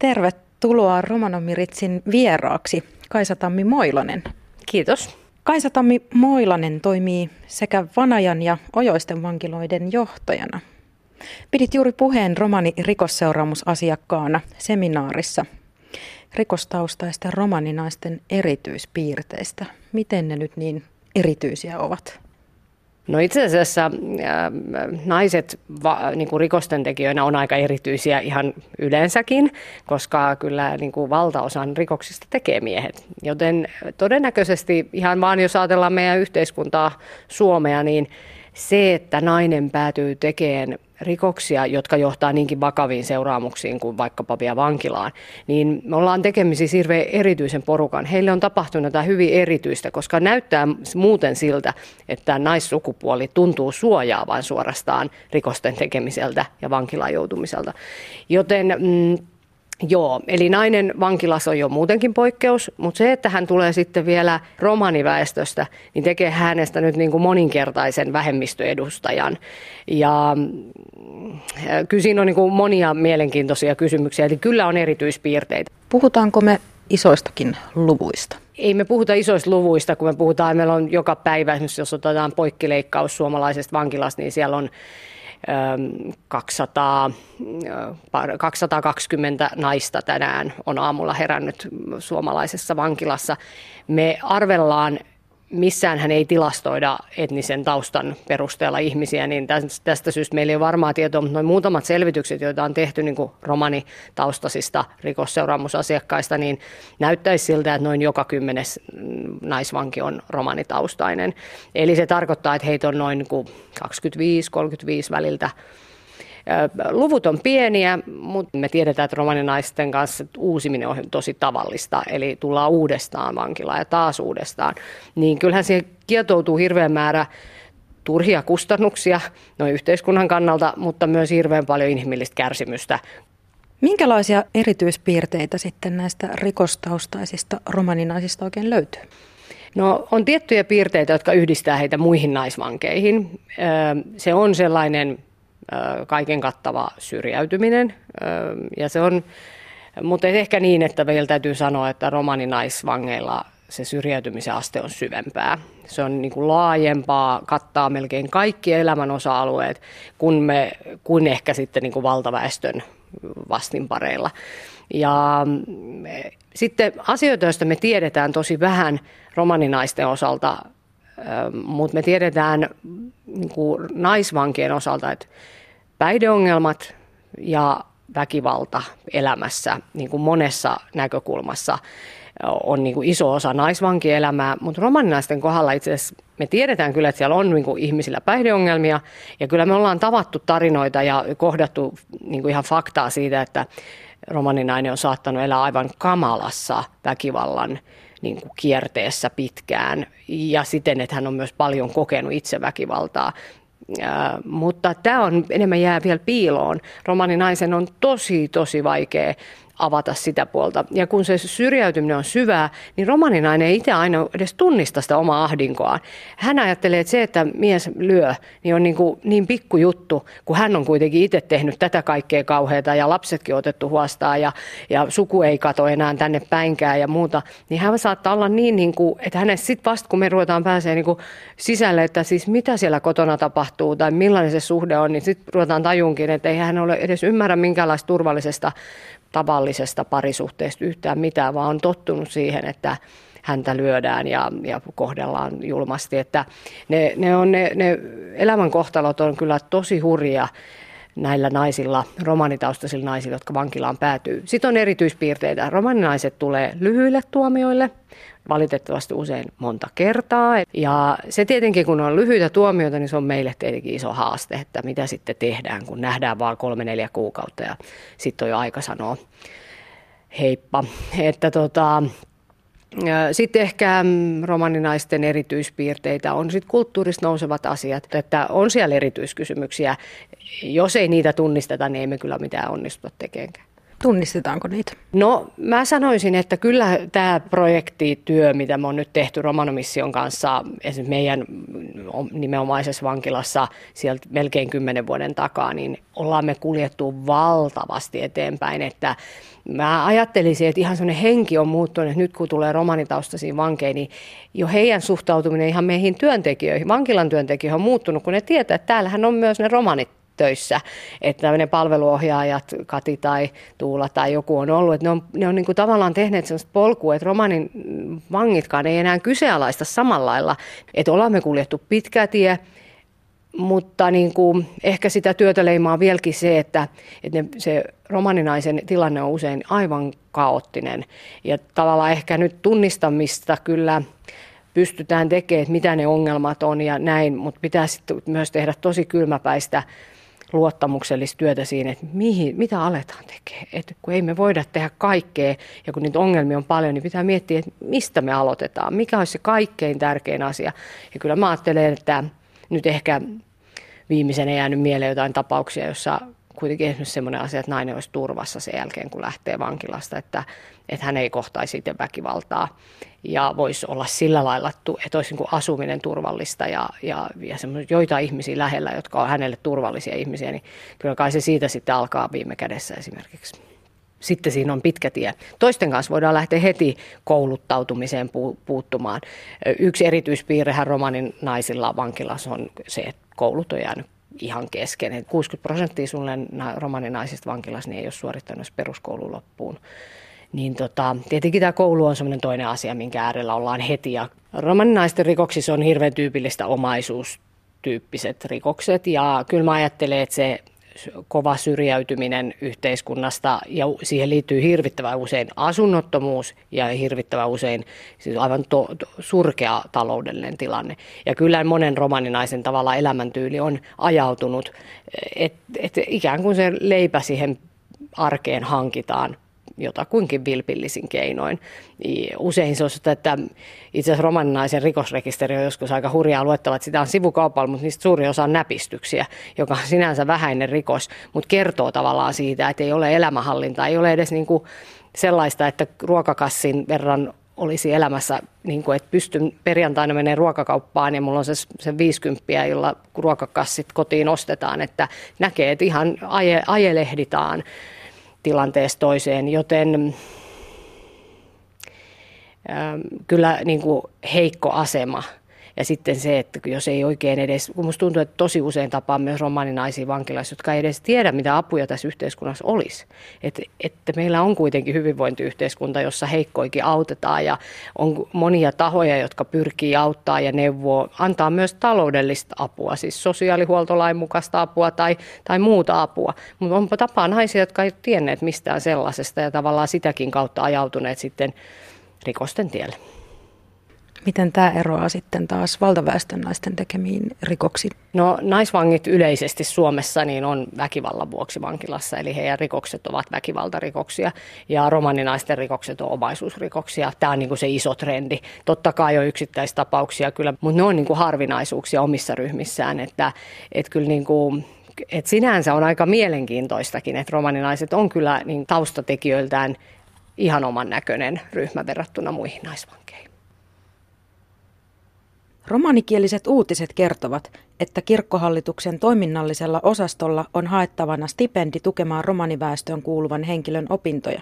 Tervetuloa Romanomiritsin vieraaksi Kaisa Tammi Moilanen. Kiitos. Kaisa Tammi Moilanen toimii sekä Vanajan ja Ojoisten vankiloiden johtajana. Pidit juuri puheen romani rikosseuraamusasiakkaana seminaarissa rikostaustaisten romaninaisten erityispiirteistä. Miten ne nyt niin erityisiä ovat? No itse asiassa äh, naiset va, niin kuin rikosten tekijöinä on aika erityisiä ihan yleensäkin, koska kyllä niin kuin valtaosan rikoksista tekee miehet. Joten todennäköisesti ihan vaan jos ajatellaan meidän yhteiskuntaa Suomea, niin se, että nainen päätyy tekemään rikoksia, jotka johtaa niinkin vakaviin seuraamuksiin kuin vaikkapa vielä vankilaan, niin me ollaan tekemisissä hirveän erityisen porukan. Heille on tapahtunut jotain hyvin erityistä, koska näyttää muuten siltä, että naissukupuoli tuntuu suojaavan suorastaan rikosten tekemiseltä ja vankilaan joutumiselta. Joten mm, Joo, eli nainen vankilassa on jo muutenkin poikkeus, mutta se, että hän tulee sitten vielä romaniväestöstä, niin tekee hänestä nyt niin kuin moninkertaisen vähemmistöedustajan. Ja mm, kyllä siinä on niin kuin monia mielenkiintoisia kysymyksiä, eli kyllä on erityispiirteitä. Puhutaanko me isoistakin luvuista? Ei me puhuta isoista luvuista, kun me puhutaan, meillä on joka päivä, esimerkiksi jos otetaan poikkileikkaus suomalaisesta vankilasta, niin siellä on 200, 220 naista tänään on aamulla herännyt suomalaisessa vankilassa. Me arvellaan missään hän ei tilastoida etnisen taustan perusteella ihmisiä, niin tästä syystä meillä ei ole varmaa tietoa, mutta noin muutamat selvitykset, joita on tehty niin romanitaustaisista rikosseuraamusasiakkaista, niin näyttäisi siltä, että noin joka kymmenes naisvanki on romanitaustainen. Eli se tarkoittaa, että heitä on noin niin 25-35 väliltä Luvut on pieniä, mutta me tiedetään, että romaninaisten kanssa uusiminen on tosi tavallista, eli tullaan uudestaan vankilaan ja taas uudestaan. Niin kyllähän siihen kietoutuu hirveän määrä turhia kustannuksia noin yhteiskunnan kannalta, mutta myös hirveän paljon inhimillistä kärsimystä. Minkälaisia erityispiirteitä sitten näistä rikostaustaisista romaninaisista oikein löytyy? No on tiettyjä piirteitä, jotka yhdistää heitä muihin naisvankeihin. Se on sellainen kaiken kattava syrjäytyminen. Ja se on, mutta ehkä niin, että vielä täytyy sanoa, että romaninaisvangeilla se syrjäytymisen aste on syvempää. Se on niin kuin laajempaa, kattaa melkein kaikki elämän osa-alueet kuin, me, kuin ehkä sitten niin kuin valtaväestön vastinpareilla. Ja sitten asioita, joista me tiedetään tosi vähän romaninaisten osalta, mutta me tiedetään niin kuin naisvankien osalta, että päihdeongelmat ja väkivalta elämässä niin kuin monessa näkökulmassa on niin kuin iso osa naisvankien elämää, mutta romaninaisten kohdalla itse asiassa me tiedetään kyllä, että siellä on niin kuin ihmisillä päihdeongelmia. Ja kyllä me ollaan tavattu tarinoita ja kohdattu niin kuin ihan faktaa siitä, että romaninainen on saattanut elää aivan kamalassa väkivallan niin kuin kierteessä pitkään. Ja siten, että hän on myös paljon kokenut itseväkivaltaa. Mutta tämä on enemmän jää vielä piiloon. Romaninaisen on tosi, tosi vaikea avata sitä puolta. Ja kun se syrjäytyminen on syvää, niin romaninainen ei itse aina edes tunnista sitä omaa ahdinkoaan. Hän ajattelee, että se, että mies lyö, niin on niin, kuin niin pikku juttu, kun hän on kuitenkin itse tehnyt tätä kaikkea kauheata ja lapsetkin otettu huostaan ja, ja suku ei kato enää tänne päinkään ja muuta. Niin hän saattaa olla niin, niin kuin, että hänessä sitten vasta kun me ruvetaan pääsee niin sisälle, että siis mitä siellä kotona tapahtuu tai millainen se suhde on, niin sitten ruvetaan tajunkin, että ei hän ole edes ymmärrä minkälaista turvallisesta tavallisesta parisuhteesta yhtään mitään, vaan on tottunut siihen, että häntä lyödään ja, ja kohdellaan julmasti. Että ne, ne, on, ne, ne elämänkohtalot on kyllä tosi hurja näillä naisilla, romanitaustaisilla naisilla, jotka vankilaan päätyy. Sitten on erityispiirteitä. Romaninaiset tulee lyhyille tuomioille, valitettavasti usein monta kertaa. Ja se tietenkin, kun on lyhyitä tuomioita, niin se on meille tietenkin iso haaste, että mitä sitten tehdään, kun nähdään vain kolme neljä kuukautta ja sitten on jo aika sanoa heippa. Että tota, sitten ehkä mm, romaninaisten erityispiirteitä on sitten kulttuurista nousevat asiat, että on siellä erityiskysymyksiä. Jos ei niitä tunnisteta, niin emme kyllä mitään onnistuta tekemään. Tunnistetaanko niitä? No mä sanoisin, että kyllä tämä projektityö, mitä me on nyt tehty Romanomission kanssa, esimerkiksi meidän nimenomaisessa vankilassa sieltä melkein kymmenen vuoden takaa, niin ollaan me kuljettu valtavasti eteenpäin, että mä ajattelisin, että ihan sellainen henki on muuttunut, että nyt kun tulee romanitaustaisiin vankeihin, niin jo heidän suhtautuminen ihan meihin työntekijöihin, vankilan työntekijöihin on muuttunut, kun ne tietää, että täällähän on myös ne romanit töissä. Että tämmöinen palveluohjaajat, Kati tai Tuula tai joku on ollut, että ne on, ne on niin kuin tavallaan tehneet sellaista polkua, että romanin vangitkaan ei enää kyseenalaista samalla lailla. Että ollaan me kuljettu pitkä tie, mutta niin kuin, ehkä sitä työtä leimaa vieläkin se, että, että ne, se romaninaisen tilanne on usein aivan kaoottinen. Ja tavallaan ehkä nyt tunnistamista kyllä pystytään tekemään, että mitä ne ongelmat on ja näin, mutta pitää sitten myös tehdä tosi kylmäpäistä luottamuksellista työtä siinä, että mihin, mitä aletaan tekemään. Että kun ei me voida tehdä kaikkea ja kun niitä ongelmia on paljon, niin pitää miettiä, että mistä me aloitetaan, mikä olisi se kaikkein tärkein asia. Ja kyllä mä ajattelen, että nyt ehkä viimeisenä jäänyt mieleen jotain tapauksia, jossa kuitenkin esimerkiksi sellainen asia, että nainen olisi turvassa sen jälkeen, kun lähtee vankilasta, että, että hän ei kohtaisi itse väkivaltaa ja voisi olla sillä lailla, että olisi niin asuminen turvallista ja, ja, ja joita ihmisiä lähellä, jotka on hänelle turvallisia ihmisiä, niin kyllä kai se siitä sitten alkaa viime kädessä esimerkiksi. Sitten siinä on pitkä tie. Toisten kanssa voidaan lähteä heti kouluttautumiseen puuttumaan. Yksi erityispiirrehän romanin naisilla vankilassa on se, että koulut on jäänyt ihan kesken. 60 prosenttia sulle romaninaisista vankilassa niin ei ole suorittanut peruskoulun loppuun. Niin tota, tietenkin tämä koulu on semmoinen toinen asia, minkä äärellä ollaan heti. Ja romaninaisten rikoksissa on hirveän tyypillistä omaisuustyyppiset rikokset. Ja kyllä mä ajattelen, että se kova syrjäytyminen yhteiskunnasta ja siihen liittyy hirvittävän usein asunnottomuus ja hirvittävän usein siis aivan to, to, surkea taloudellinen tilanne. Ja kyllä monen romaninaisen tavalla elämäntyyli on ajautunut, että et ikään kuin se leipä siihen arkeen hankitaan jotakuinkin vilpillisin keinoin. Usein se on sitä, että itse asiassa romaninaisen rikosrekisteri on joskus aika hurjaa luettava, että sitä on sivukaupalla, mutta niistä suuri osa on näpistyksiä, joka on sinänsä vähäinen rikos, mutta kertoo tavallaan siitä, että ei ole elämänhallintaa, ei ole edes niin kuin sellaista, että ruokakassin verran olisi elämässä, niin kuin, että pystyn perjantaina menemään ruokakauppaan ja mulla on se, se 50, jolla ruokakassit kotiin ostetaan, että näkee, että ihan aje, ajelehditaan tilanteesta toiseen, joten kyllä niin kuin heikko asema – ja sitten se, että jos ei oikein edes, kun musta tuntuu, että tosi usein tapaan myös romaninaisia vankilassa, jotka ei edes tiedä, mitä apuja tässä yhteiskunnassa olisi. Et, että meillä on kuitenkin hyvinvointiyhteiskunta, jossa heikkoikin autetaan ja on monia tahoja, jotka pyrkii auttaa ja neuvoo, antaa myös taloudellista apua, siis sosiaalihuoltolain mukaista apua tai, tai muuta apua. Mutta onpa tapaa naisia, jotka ei tienneet mistään sellaisesta ja tavallaan sitäkin kautta ajautuneet sitten rikosten tielle. Miten tämä eroaa sitten taas valtaväestön naisten tekemiin rikoksiin? No naisvangit yleisesti Suomessa niin on väkivallan vuoksi vankilassa, eli heidän rikokset ovat väkivaltarikoksia ja romaninaisten rikokset on omaisuusrikoksia. Tämä on niin kuin se iso trendi. Totta kai on yksittäistapauksia kyllä, mutta ne on niin kuin harvinaisuuksia omissa ryhmissään, että, että kyllä niin kuin et sinänsä on aika mielenkiintoistakin, että romaninaiset on kyllä niin taustatekijöiltään ihan oman näköinen ryhmä verrattuna muihin naisvankeihin. Romanikieliset uutiset kertovat, että kirkkohallituksen toiminnallisella osastolla on haettavana stipendi tukemaan romaniväestöön kuuluvan henkilön opintoja.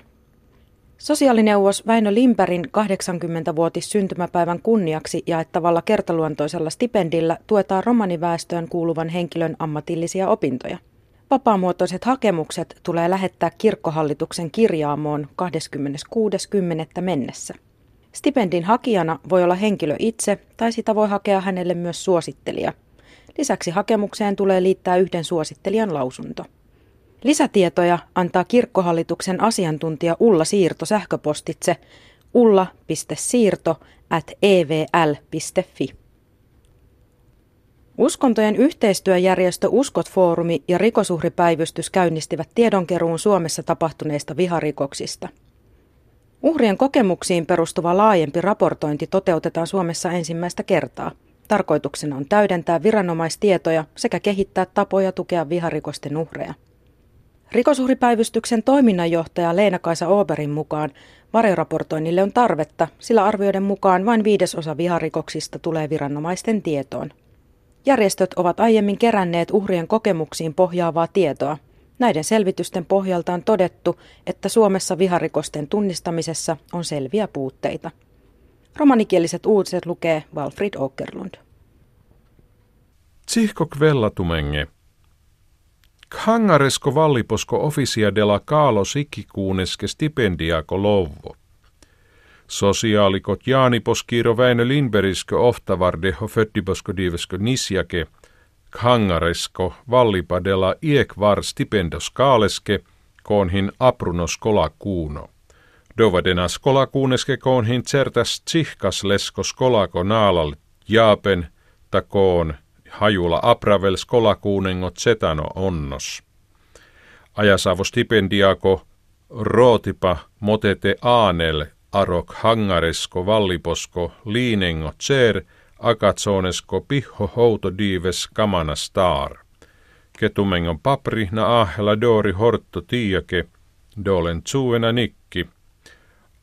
Sosiaalineuvos Väinö Limpärin 80-vuotis syntymäpäivän kunniaksi jaettavalla kertaluontoisella stipendillä tuetaan romaniväestöön kuuluvan henkilön ammatillisia opintoja. Vapaamuotoiset hakemukset tulee lähettää kirkkohallituksen kirjaamoon 26.10. mennessä. Stipendin hakijana voi olla henkilö itse tai sitä voi hakea hänelle myös suosittelija. Lisäksi hakemukseen tulee liittää yhden suosittelijan lausunto. Lisätietoja antaa kirkkohallituksen asiantuntija Ulla Siirto sähköpostitse ulla.siirto at evl.fi. Uskontojen yhteistyöjärjestö Uskot-foorumi ja rikosuhripäivystys käynnistivät tiedonkeruun Suomessa tapahtuneista viharikoksista – Uhrien kokemuksiin perustuva laajempi raportointi toteutetaan Suomessa ensimmäistä kertaa. Tarkoituksena on täydentää viranomaistietoja sekä kehittää tapoja tukea viharikosten uhreja. Rikosuhripäivystyksen toiminnanjohtaja Leena-Kaisa Oberin mukaan varjoraportoinnille on tarvetta, sillä arvioiden mukaan vain viidesosa viharikoksista tulee viranomaisten tietoon. Järjestöt ovat aiemmin keränneet uhrien kokemuksiin pohjaavaa tietoa. Näiden selvitysten pohjalta on todettu, että Suomessa viharikosten tunnistamisessa on selviä puutteita. Romanikieliset uutiset lukee Walfrid Åkerlund. Tsihko kvellatumenge. Hangaresko valliposko officia della kaalo sikkikuuneske stipendiako lovo. Sosiaalikot Jaaniposkiiro Väinö Lindbergiskö oftavardeho föttiposko divesko nisjake. Hangaresko vallipadella iekvar stipendos kaaleske koonhin aprunos kolakuuno. Dovadena skolakuuneske koonhin certas tsihkas lesko skolako naalal jaapen takoon hajula apravel skolakuunengot setano onnos. Ajasavo stipendiako rootipa motete aanel arok hangaresko valliposko liinengo tser akatsonesko piho houto dives kamana star. Ketumengon papri na ahela dori hortto tiiake, dolen tsuena nikki.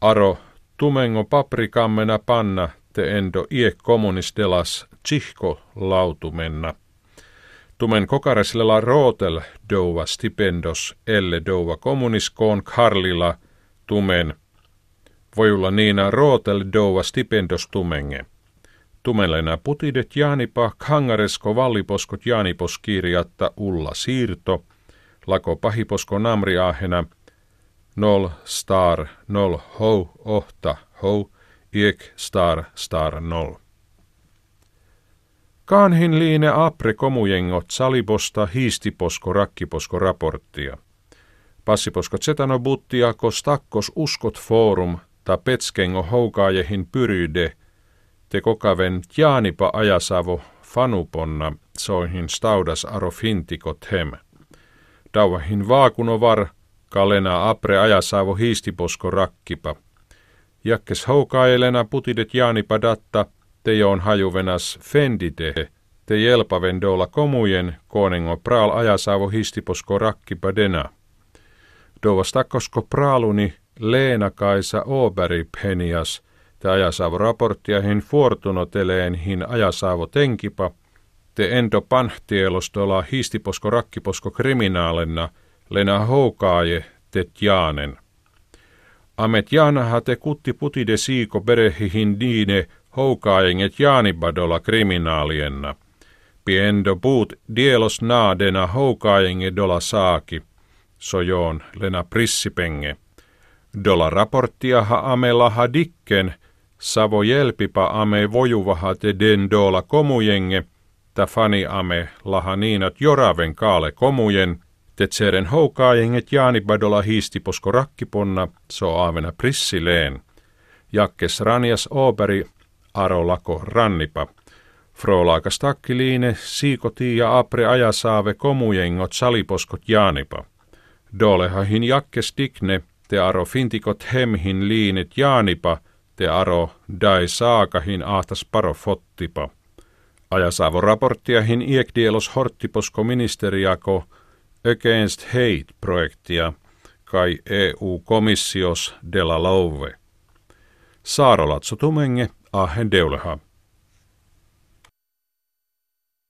Aro tumengo paprikammena panna te endo ie kommunistelas tsihko lautumenna. Tumen kokareslela rootel douva stipendos elle douva kommuniskoon karlilla tumen voiulla niina rootel douva stipendos tumenge. Tumelena putidet jaanipa kangaresko valliposkot jaanipos kirjatta ulla siirto, lako pahiposko namriahena, nol star nol hou ohta hou, iek star star nol. Kaanhin liine apre komujengot saliposta hiistiposko rakkiposko raporttia. Passiposko zetano buttia kostakkos uskot forum ta petskengo houkaajehin pyryde, te kokaven jaanipa ajasavo fanuponna soihin staudas aro fintikot hem. Dauahin vaakunovar, kalena apre ajasavo hiistiposko rakkipa. Jakkes houkaajelena putidet jaanipa datta, te joon hajuvenas fendite, te jelpaven dola komujen, koonengo praal ajasavo histiposko rakkipa dena. Dovas takkosko praaluni Leena-Kaisa Åberg Penias, te ajasaavo raporttiahin fuortunoteleen hin ajasaavo tenkipa, te endo panhtielostola histiposko rakkiposko kriminaalenna, lena houkaaje te jaanen. Amet jaanaha te kutti putide siiko berehihin diine houkaajenget jaanibadola kriminaalienna. Piendo puut dielos naadena houkaajenge dola saaki, sojoon lena prissipenge. Dola raporttiaha ame laha dikken, savo jelpipa ame vojuvaha te den dola komujenge, ta fani ame laha niinat joraven kaale komujen, te tseren houkaajenget jaanibadola hiistiposko rakkiponna, so aavena prissileen. Jakkes ranjas Åberg arolako rannipa. Frolaakas takkiliine, siikoti ja apre ajasaave komujengot saliposkot jaanipa. Dolehahin jakkes digne, te aro fintikot hemhin liinet jaanipa, te aro dai saakahin ahtas paro fottipa. Ajasaavo raporttiahin iekdielos horttiposko ministeriako Against Hate-projektia kai EU-komissios de la Louve. Saarolatso tumenge ahen deuleha.